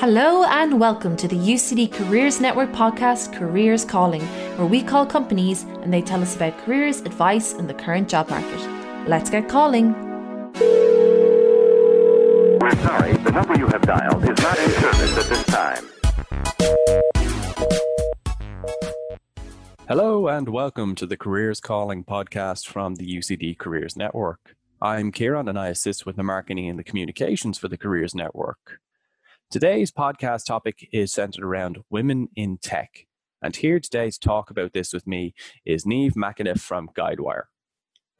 Hello and welcome to the UCD Careers Network podcast, Careers Calling, where we call companies and they tell us about careers, advice, and the current job market. Let's get calling. We're sorry, the number you have dialed is not in service at this time. Hello and welcome to the Careers Calling podcast from the UCD Careers Network. I'm Kieran and I assist with the marketing and the communications for the Careers Network. Today's podcast topic is centered around women in tech. And here today to talk about this with me is Niamh McAniff from Guidewire.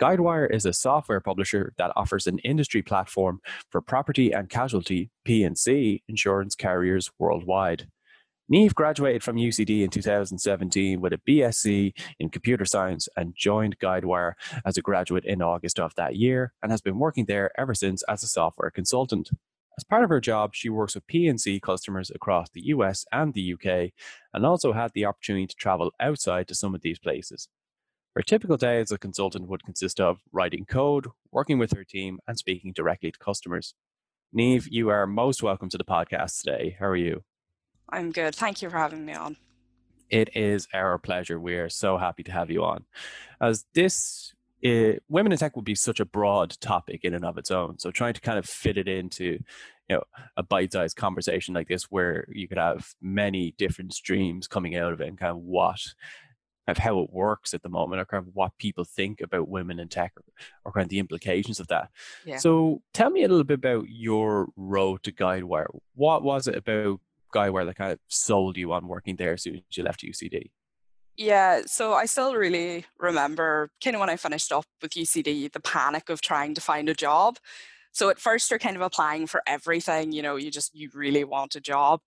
Guidewire is a software publisher that offers an industry platform for property and casualty P&C insurance carriers worldwide. Niamh graduated from UCD in 2017 with a BSc in computer science and joined Guidewire as a graduate in August of that year and has been working there ever since as a software consultant. As part of her job, she works with P&C customers across the US and the UK and also had the opportunity to travel outside to some of these places. Her typical day as a consultant would consist of writing code, working with her team, and speaking directly to customers. Niamh, you are most welcome to the podcast today. How are you? I'm good. Thank you for having me on. It is our pleasure. We are so happy to have you on. As this it, women in tech would be such a broad topic in and of its own. So trying to kind of fit it into, you know, a bite-sized conversation like this, where you could have many different streams coming out of it, and kind of what, of how it works at the moment, or kind of what people think about women in tech, or, or kind of the implications of that. Yeah. So tell me a little bit about your road to Guidewire. What was it about Guidewire that kind of sold you on working there as soon as you left UCD? Yeah, so I still really remember kind of when I finished up with UCD, the panic of trying to find a job. So at first you're kind of applying for everything, you know, you just you really want a job.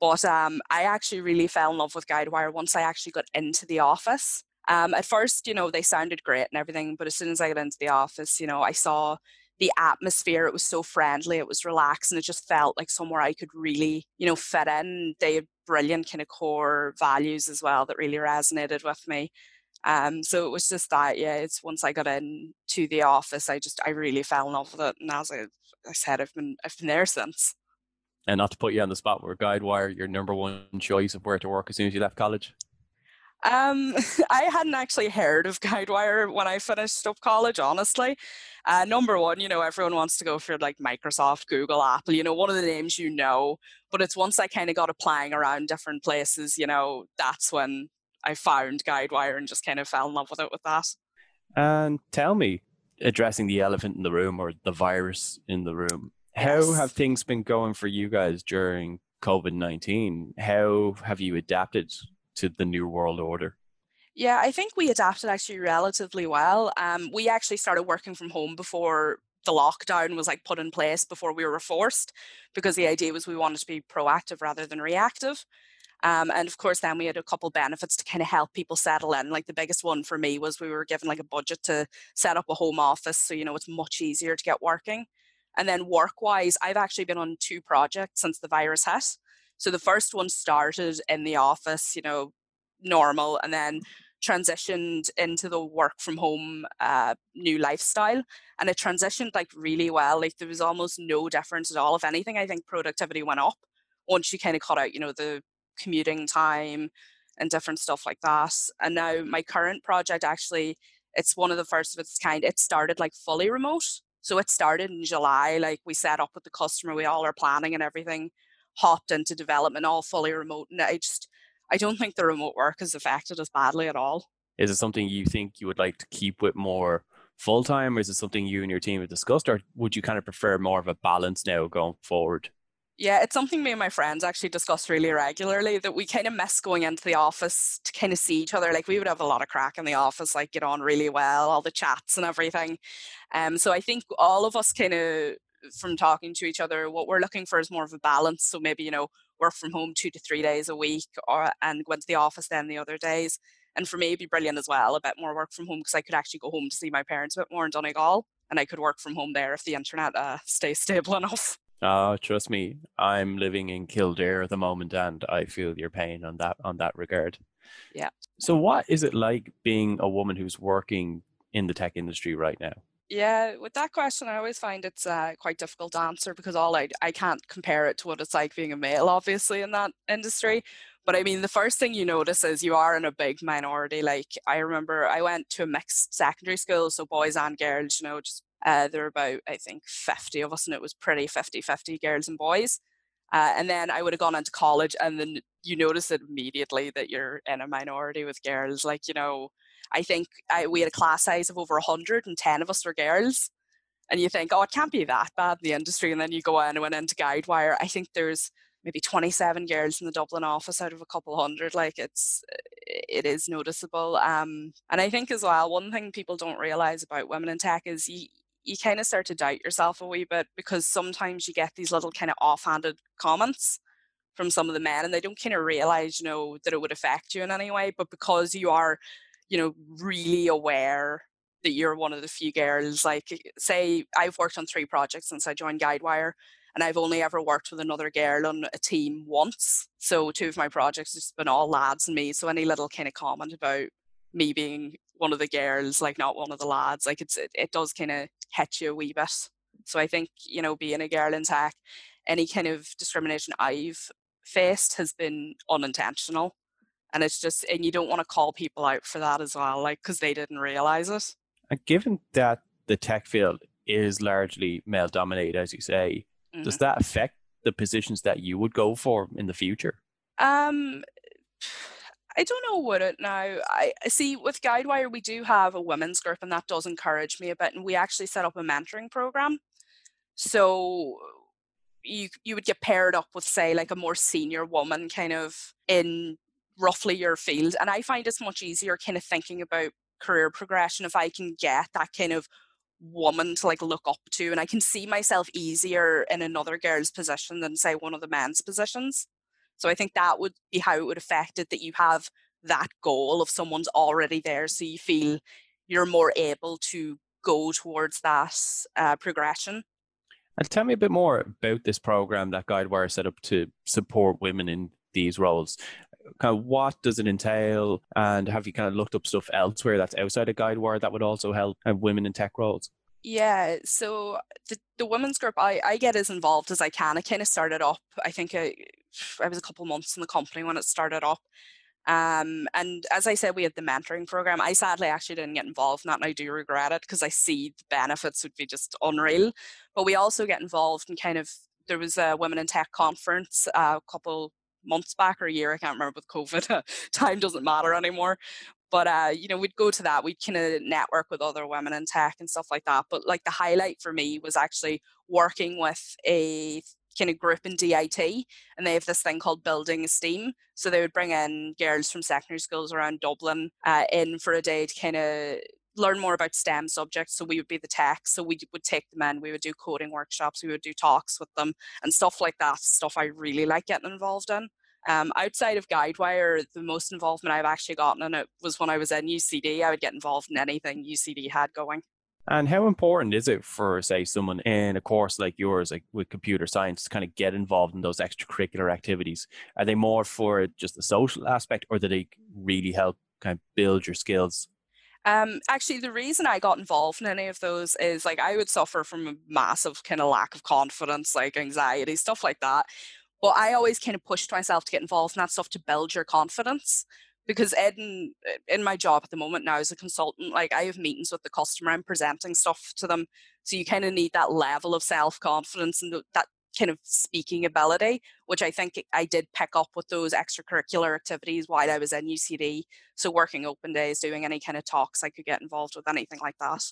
But um, I actually really fell in love with Guidewire once I actually got into the office. Um, at first, you know, they sounded great and everything, but as soon as I got into the office, you know, I saw the atmosphere. It was so friendly, it was relaxed, and it just felt like somewhere I could really, you know, fit in. They had brilliant kind of core values as well that really resonated with me. Um, so it was just that, yeah. It's once I got in to the office, I just I really fell in love with it, and as I, I said, I've been I've been there since. And not to put you on the spot, were Guidewire your number one choice of where to work as soon as you left college? Um, I hadn't actually heard of Guidewire when I finished up college, honestly. Uh, number one, you know, everyone wants to go for like Microsoft, Google, Apple, you know, one of the names you know. But it's once I kind of got applying around different places, you know, that's when I found Guidewire and just kind of fell in love with it with that. And tell me, addressing the elephant in the room or the virus in the room, yes. how have things been going for you guys during COVID 19? How have you adapted to the new world order? Yeah, I think we adapted actually relatively well. Um, we actually started working from home before the lockdown was like put in place before we were forced because the idea was we wanted to be proactive rather than reactive. Um, and of course, then we had a couple benefits to kind of help people settle in. Like the biggest one for me was we were given like a budget to set up a home office, so you know it's much easier to get working. And then work-wise, I've actually been on two projects since the virus hit. So the first one started in the office, you know, normal, and then transitioned into the work from home uh, new lifestyle and it transitioned like really well like there was almost no difference at all. If anything i think productivity went up once you kind of cut out you know the commuting time and different stuff like that and now my current project actually it's one of the first of its kind. It started like fully remote so it started in july like we set up with the customer we all are planning and everything hopped into development all fully remote and i just I don't think the remote work has affected us badly at all. Is it something you think you would like to keep with more full time, or is it something you and your team have discussed, or would you kind of prefer more of a balance now going forward? Yeah, it's something me and my friends actually discuss really regularly that we kind of miss going into the office to kind of see each other. Like we would have a lot of crack in the office, like get on really well, all the chats and everything. Um, so I think all of us kind of from talking to each other, what we're looking for is more of a balance. So maybe, you know, work from home two to three days a week or and go into the office then the other days. And for me, it'd be brilliant as well, a bit more work from home because I could actually go home to see my parents a bit more in Donegal and I could work from home there if the internet uh, stays stable enough. Oh, trust me, I'm living in Kildare at the moment and I feel your pain on that on that regard. Yeah. So what is it like being a woman who's working in the tech industry right now? Yeah, with that question, I always find it's uh, quite difficult to answer because all I I can't compare it to what it's like being a male, obviously, in that industry. But I mean, the first thing you notice is you are in a big minority. Like I remember, I went to a mixed secondary school, so boys and girls. You know, just uh, there were about I think fifty of us, and it was pretty 50-50 girls and boys. Uh, and then I would have gone into college, and then you notice it immediately that you're in a minority with girls. Like you know, I think I, we had a class size of over 100 and 10 of us were girls. And you think, oh, it can't be that bad in the industry. And then you go in and went into Guidewire. I think there's maybe 27 girls in the Dublin office out of a couple hundred. Like it's, it is noticeable. Um, and I think as well, one thing people don't realize about women in tech is you, you kind of start to doubt yourself a wee bit because sometimes you get these little kind of offhanded comments from some of the men and they don't kind of realize you know that it would affect you in any way but because you are you know, really aware that you're one of the few girls. Like, say, I've worked on three projects since I joined Guidewire, and I've only ever worked with another girl on a team once. So, two of my projects has been all lads and me. So, any little kind of comment about me being one of the girls, like not one of the lads, like it's it, it does kind of hit you a wee bit. So, I think you know, being a girl in tech, any kind of discrimination I've faced has been unintentional and it's just and you don't want to call people out for that as well like because they didn't realize it and given that the tech field is largely male dominated as you say mm-hmm. does that affect the positions that you would go for in the future um I don't know would it now. I see with Guidewire we do have a women's group and that does encourage me a bit and we actually set up a mentoring program. So you you would get paired up with say like a more senior woman kind of in roughly your field. And I find it's much easier kind of thinking about career progression if I can get that kind of woman to like look up to and I can see myself easier in another girl's position than say one of the men's positions. So I think that would be how it would affect it that you have that goal of someone's already there so you feel you're more able to go towards that uh, progression. And tell me a bit more about this program that Guidewire set up to support women in these roles kind of what does it entail and have you kind of looked up stuff elsewhere that's outside of guidewire that would also help uh, women in tech roles yeah so the, the women's group I, I get as involved as i can i kind of started up i think I, I was a couple months in the company when it started up um, and as I said, we had the mentoring program. I sadly actually didn't get involved in that, and I do regret it because I see the benefits would be just unreal. But we also get involved in kind of there was a women in tech conference uh, a couple months back or a year. I can't remember with COVID. Time doesn't matter anymore. But uh, you know, we'd go to that. We'd kind of network with other women in tech and stuff like that. But like the highlight for me was actually working with a kind of group in DIT, and they have this thing called Building Esteem. So they would bring in girls from secondary schools around Dublin uh, in for a day to kind of learn more about STEM subjects. So we would be the tech. So we would take them in. We would do coding workshops. We would do talks with them and stuff like that. Stuff I really like getting involved in. Um, outside of Guidewire, the most involvement I've actually gotten in it was when I was in UCD. I would get involved in anything UCD had going. And how important is it for, say, someone in a course like yours, like with computer science, to kind of get involved in those extracurricular activities? Are they more for just the social aspect, or do they really help kind of build your skills um, actually, the reason I got involved in any of those is like I would suffer from a massive kind of lack of confidence, like anxiety, stuff like that. But I always kind of pushed myself to get involved in that stuff to build your confidence. Because in in my job at the moment now as a consultant, like I have meetings with the customer, I'm presenting stuff to them. So you kind of need that level of self confidence and that kind of speaking ability, which I think I did pick up with those extracurricular activities while I was in UCD. So working open days, doing any kind of talks I could get involved with, anything like that.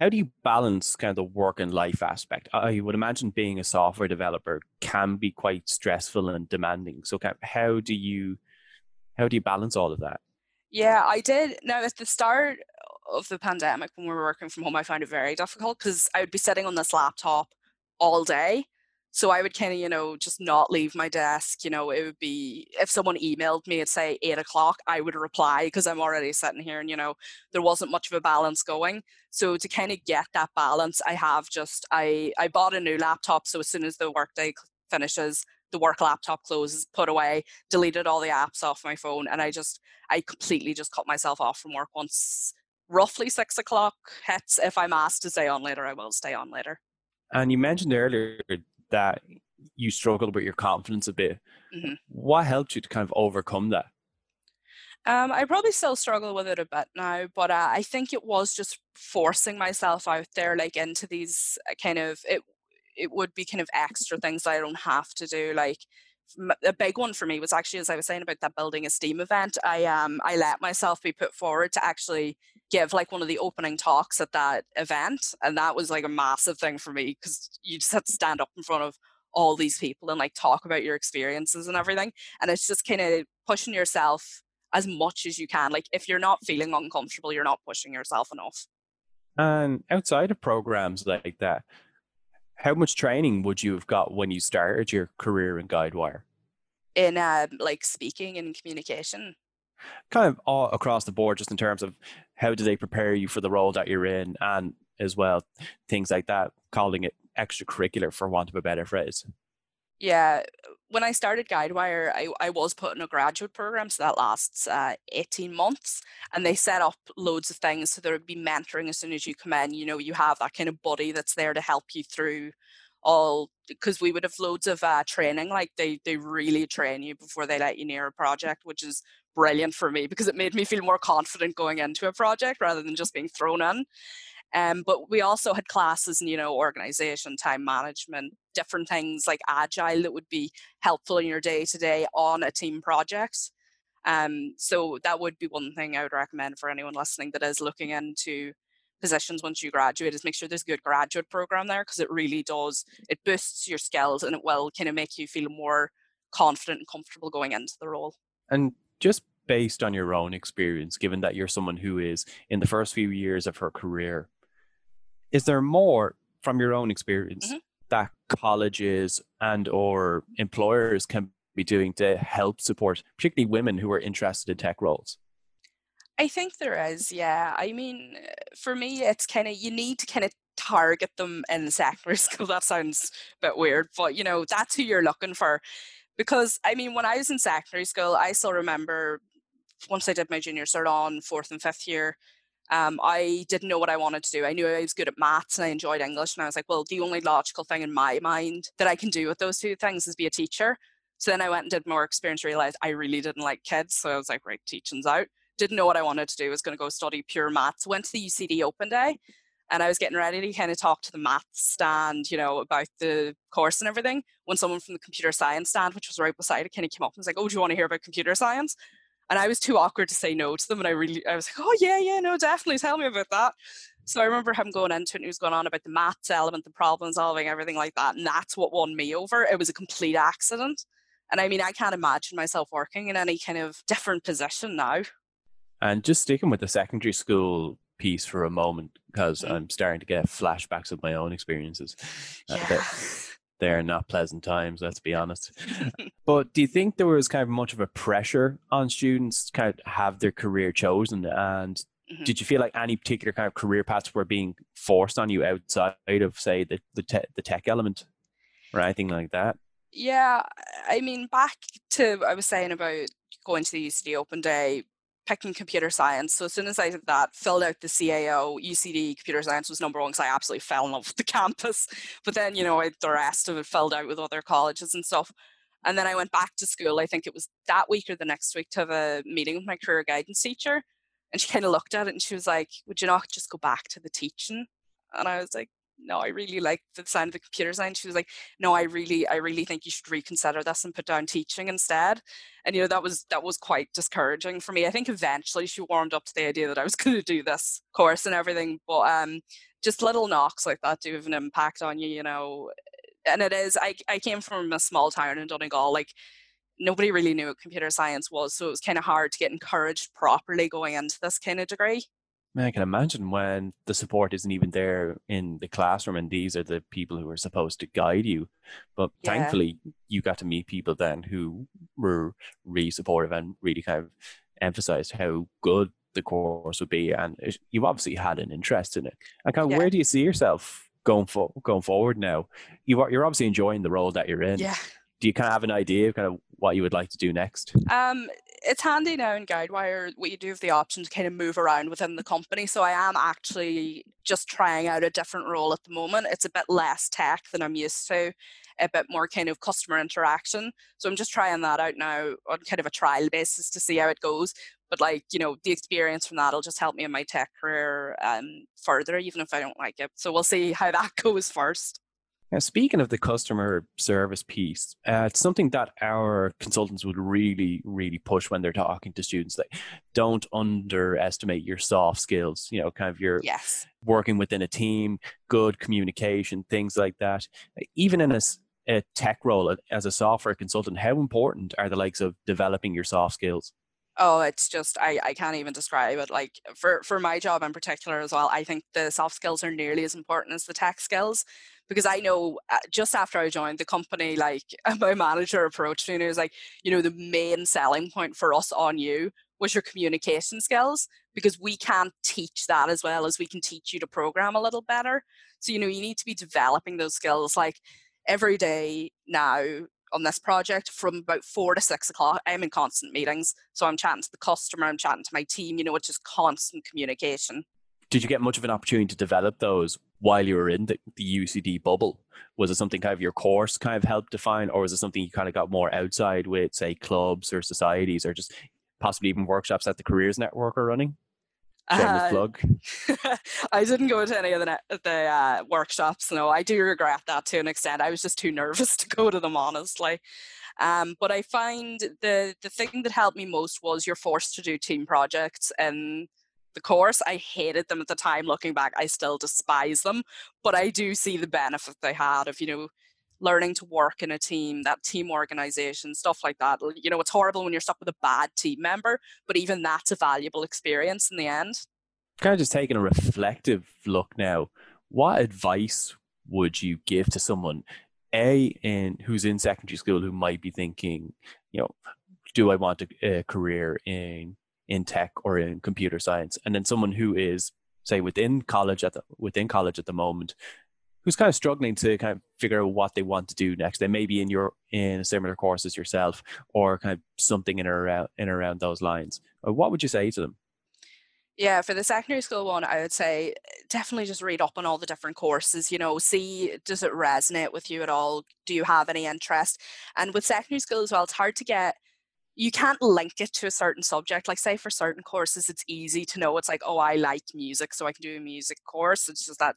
How do you balance kind of the work and life aspect? I would imagine being a software developer can be quite stressful and demanding. So how do you how do you balance all of that? Yeah, I did. Now at the start of the pandemic when we were working from home, I found it very difficult because I would be sitting on this laptop all day so I would kind of, you know, just not leave my desk. You know, it would be if someone emailed me at say eight o'clock, I would reply because I'm already sitting here and, you know, there wasn't much of a balance going. So to kind of get that balance, I have just I I bought a new laptop. So as soon as the workday finishes, the work laptop closes, put away, deleted all the apps off my phone, and I just I completely just cut myself off from work once roughly six o'clock hits. If I'm asked to stay on later, I will stay on later. And you mentioned earlier that you struggled with your confidence a bit. Mm-hmm. What helped you to kind of overcome that? Um, I probably still struggle with it a bit now, but uh, I think it was just forcing myself out there, like into these uh, kind of it. It would be kind of extra things that I don't have to do. Like a big one for me was actually, as I was saying about that Building Esteem event. I um I let myself be put forward to actually give like one of the opening talks at that event, and that was like a massive thing for me because you just had to stand up in front of all these people and like talk about your experiences and everything, and it's just kind of pushing yourself as much as you can. Like if you're not feeling uncomfortable, you're not pushing yourself enough. And outside of programs like that, how much training would you have got when you started your career in Guidewire? In uh, like speaking and communication. Kind of all across the board, just in terms of how do they prepare you for the role that you're in, and as well things like that, calling it extracurricular for want of a better phrase. Yeah, when I started Guidewire, I, I was put in a graduate program, so that lasts uh, 18 months. And they set up loads of things. So there would be mentoring as soon as you come in. You know, you have that kind of buddy that's there to help you through all, because we would have loads of uh, training. Like they, they really train you before they let you near a project, which is brilliant for me because it made me feel more confident going into a project rather than just being thrown in. Um, but we also had classes in, you know, organization, time management, different things like agile that would be helpful in your day to day on a team project. Um, so that would be one thing I would recommend for anyone listening that is looking into positions once you graduate is make sure there's a good graduate program there because it really does it boosts your skills and it will kind of make you feel more confident and comfortable going into the role. And just based on your own experience, given that you're someone who is in the first few years of her career, is there more from your own experience mm-hmm. that colleges and or employers can be doing to help support particularly women who are interested in tech roles? I think there is yeah. I mean for me it's kind of you need to kind of target them in secondary school that sounds a bit weird but you know that's who you're looking for because i mean when i was in secondary school i still remember once i did my junior cert on fourth and fifth year um, I didn't know what I wanted to do. I knew I was good at maths and I enjoyed English. And I was like, well, the only logical thing in my mind that I can do with those two things is be a teacher. So then I went and did more experience, realized I really didn't like kids. So I was like, right, teaching's out. Didn't know what I wanted to do. I was going to go study pure maths. Went to the UCD Open Day and I was getting ready to kind of talk to the maths stand, you know, about the course and everything. When someone from the computer science stand, which was right beside it, kind of came up and was like, oh, do you want to hear about computer science? And I was too awkward to say no to them. And I really, I was like, oh, yeah, yeah, no, definitely tell me about that. So I remember him going into it and he was going on about the maths element, the problem solving, everything like that. And that's what won me over. It was a complete accident. And I mean, I can't imagine myself working in any kind of different position now. And just sticking with the secondary school piece for a moment, because mm-hmm. I'm starting to get flashbacks of my own experiences. Uh, yeah. Uh, they're not pleasant times, let's be honest. but do you think there was kind of much of a pressure on students to kind of have their career chosen? And mm-hmm. did you feel like any particular kind of career paths were being forced on you outside of, say, the the, te- the tech element or anything like that? Yeah, I mean, back to I was saying about going to the UCD Open Day picking computer science. So as soon as I did that, filled out the CAO, UCD computer science was number one because I absolutely fell in love with the campus. But then, you know, I, the rest of it filled out with other colleges and stuff. And then I went back to school, I think it was that week or the next week, to have a meeting with my career guidance teacher. And she kind of looked at it and she was like, Would you not just go back to the teaching? And I was like, no, I really like the sound of the computer science. She was like, no, I really, I really think you should reconsider this and put down teaching instead. And you know, that was that was quite discouraging for me. I think eventually she warmed up to the idea that I was going to do this course and everything, but um, just little knocks like that do have an impact on you, you know. And it is. I I came from a small town in Donegal, like nobody really knew what computer science was, so it was kind of hard to get encouraged properly going into this kind of degree. I can imagine when the support isn't even there in the classroom, and these are the people who are supposed to guide you. But yeah. thankfully, you got to meet people then who were really supportive and really kind of emphasized how good the course would be, and you obviously had an interest in it. And kind of, yeah. where do you see yourself going for going forward now? You are you're obviously enjoying the role that you're in. Yeah. Do you kind of have an idea of kind of what you would like to do next? Um, it's handy now in Guidewire. We do have the option to kind of move around within the company. So I am actually just trying out a different role at the moment. It's a bit less tech than I'm used to, a bit more kind of customer interaction. So I'm just trying that out now on kind of a trial basis to see how it goes. But like you know, the experience from that will just help me in my tech career um, further, even if I don't like it. So we'll see how that goes first. Now, speaking of the customer service piece, uh, it's something that our consultants would really, really push when they're talking to students. Like, don't underestimate your soft skills. You know, kind of your yes. working within a team, good communication, things like that. Even in a, a tech role as a software consultant, how important are the likes of developing your soft skills? Oh it's just I, I can't even describe it like for for my job in particular as well i think the soft skills are nearly as important as the tech skills because I know uh, just after I joined the company, like my manager approached me and he was like, you know, the main selling point for us on you was your communication skills because we can't teach that as well as we can teach you to program a little better. So, you know, you need to be developing those skills like every day now on this project from about four to six o'clock. I'm in constant meetings. So I'm chatting to the customer, I'm chatting to my team, you know, it's just constant communication. Did you get much of an opportunity to develop those while you were in the, the UCD bubble? Was it something kind of your course kind of helped define, or was it something you kind of got more outside with, say, clubs or societies, or just possibly even workshops that the Careers Network are running? Uh, plug. I didn't go to any of the the uh, workshops. No, I do regret that to an extent. I was just too nervous to go to them, honestly. Um, but I find the the thing that helped me most was you're forced to do team projects and the course. I hated them at the time. Looking back, I still despise them, but I do see the benefit they had of, you know, learning to work in a team, that team organization, stuff like that. You know, it's horrible when you're stuck with a bad team member, but even that's a valuable experience in the end. Kind of just taking a reflective look now, what advice would you give to someone, A, in who's in secondary school who might be thinking, you know, do I want a, a career in in tech or in computer science, and then someone who is say within college at the within college at the moment who's kind of struggling to kind of figure out what they want to do next. They may be in your in a similar course as yourself, or kind of something in or around in around those lines. Uh, what would you say to them? Yeah, for the secondary school one, I would say definitely just read up on all the different courses. You know, see does it resonate with you at all? Do you have any interest? And with secondary school as well, it's hard to get you can't link it to a certain subject. Like, say, for certain courses, it's easy to know it's like, oh, I like music, so I can do a music course. It's just that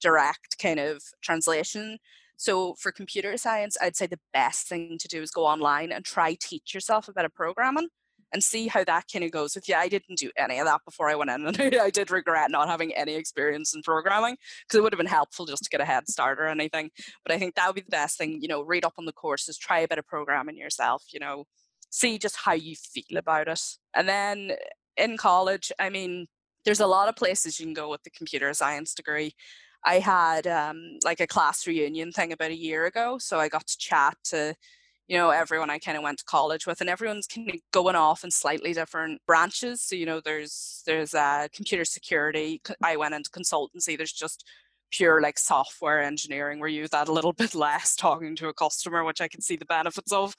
direct kind of translation. So, for computer science, I'd say the best thing to do is go online and try teach yourself a bit of programming and see how that kind of goes with you. I didn't do any of that before I went in, and I did regret not having any experience in programming because it would have been helpful just to get a head start or anything. But I think that would be the best thing. You know, read up on the courses, try a bit of programming yourself. You know, see just how you feel about it. And then eh, in college, I mean, there's a lot of places you can go with the computer science degree. I had um, like a class reunion thing about a year ago, so I got to chat to you know everyone I kind of went to college with, and everyone's kind of going off in slightly different branches. So you know, there's there's uh, computer security. I went into consultancy. There's just pure like software engineering where you that a little bit less talking to a customer, which I can see the benefits of.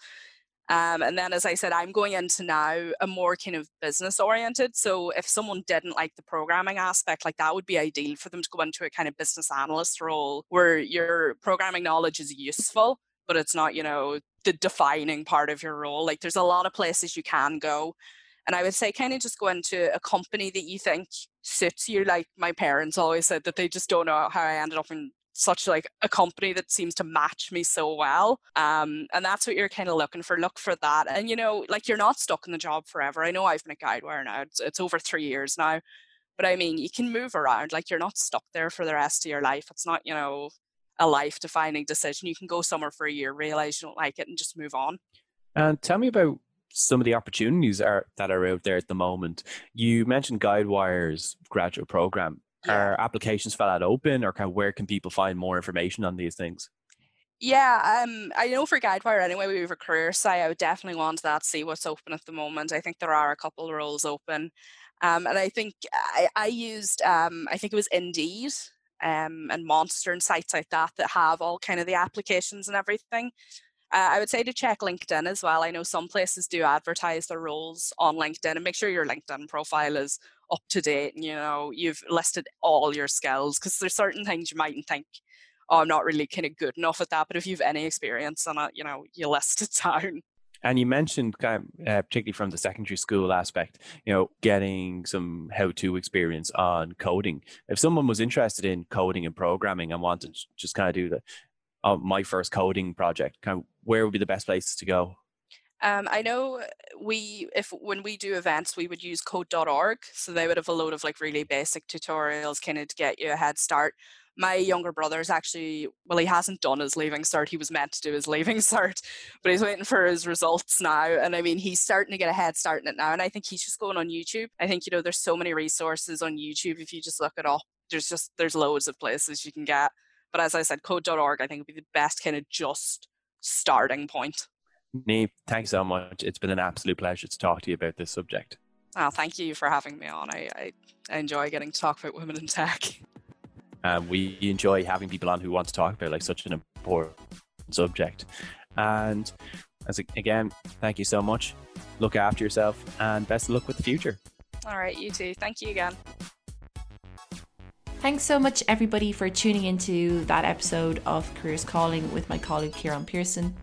Um, and then, as I said, I'm going into now a more kind of business oriented. So, if someone didn't like the programming aspect, like that would be ideal for them to go into a kind of business analyst role where your programming knowledge is useful, but it's not, you know, the defining part of your role. Like, there's a lot of places you can go. And I would say, kind of just go into a company that you think suits you. Like, my parents always said that they just don't know how I ended up in such like a company that seems to match me so well. Um, and that's what you're kind of looking for. Look for that. And you know, like you're not stuck in the job forever. I know I've been a Guidewire now. It's, it's over three years now. But I mean, you can move around. Like you're not stuck there for the rest of your life. It's not, you know, a life defining decision. You can go somewhere for a year, realize you don't like it, and just move on. And tell me about some of the opportunities are, that are out there at the moment. You mentioned Guidewire's graduate program yeah. are applications fell out open or kind of where can people find more information on these things yeah, um, I know for Guidewire anyway, we have a career site. I would definitely want that, see what's open at the moment. I think there are a couple of roles open. Um, and I think I, I used, um, I think it was Indeed um, and Monster and sites like that that have all kind of the applications and everything. Uh, I would say to check LinkedIn as well. I know some places do advertise their roles on LinkedIn and make sure your LinkedIn profile is up to date and you know you've listed all your skills because there's certain things you mightn't think oh i'm not really kind of good enough at that but if you've any experience on it you know you list it down and you mentioned kind of, uh, particularly from the secondary school aspect, you know, getting some how-to experience on coding. If someone was interested in coding and programming and wanted to just kind of do the uh, my first coding project, kind of where would be the best places to go? Um, I know we, if when we do events, we would use code.org. So they would have a load of like really basic tutorials kind of to get you a head start. My younger brother's actually well he hasn't done his leaving cert he was meant to do his leaving cert but he's waiting for his results now and i mean he's starting to get a head start in it now and i think he's just going on youtube. I think you know there's so many resources on youtube if you just look it up there's just there's loads of places you can get. But as i said code.org i think would be the best kind of just starting point Niamh, thanks so much. It's been an absolute pleasure to talk to you about this subject. Oh, thank you for having me on. I, I, I enjoy getting to talk about women in tech. Um, we enjoy having people on who want to talk about like such an important subject. And as a, again, thank you so much. Look after yourself and best of luck with the future. All right, you too. Thank you again. Thanks so much, everybody, for tuning into that episode of Careers Calling with my colleague Kieran Pearson.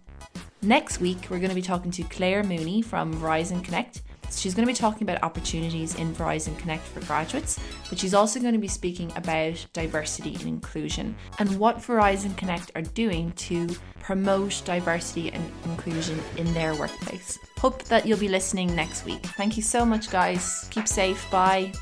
Next week, we're going to be talking to Claire Mooney from Verizon Connect She's going to be talking about opportunities in Verizon Connect for graduates, but she's also going to be speaking about diversity and inclusion and what Verizon Connect are doing to promote diversity and inclusion in their workplace. Hope that you'll be listening next week. Thank you so much, guys. Keep safe. Bye.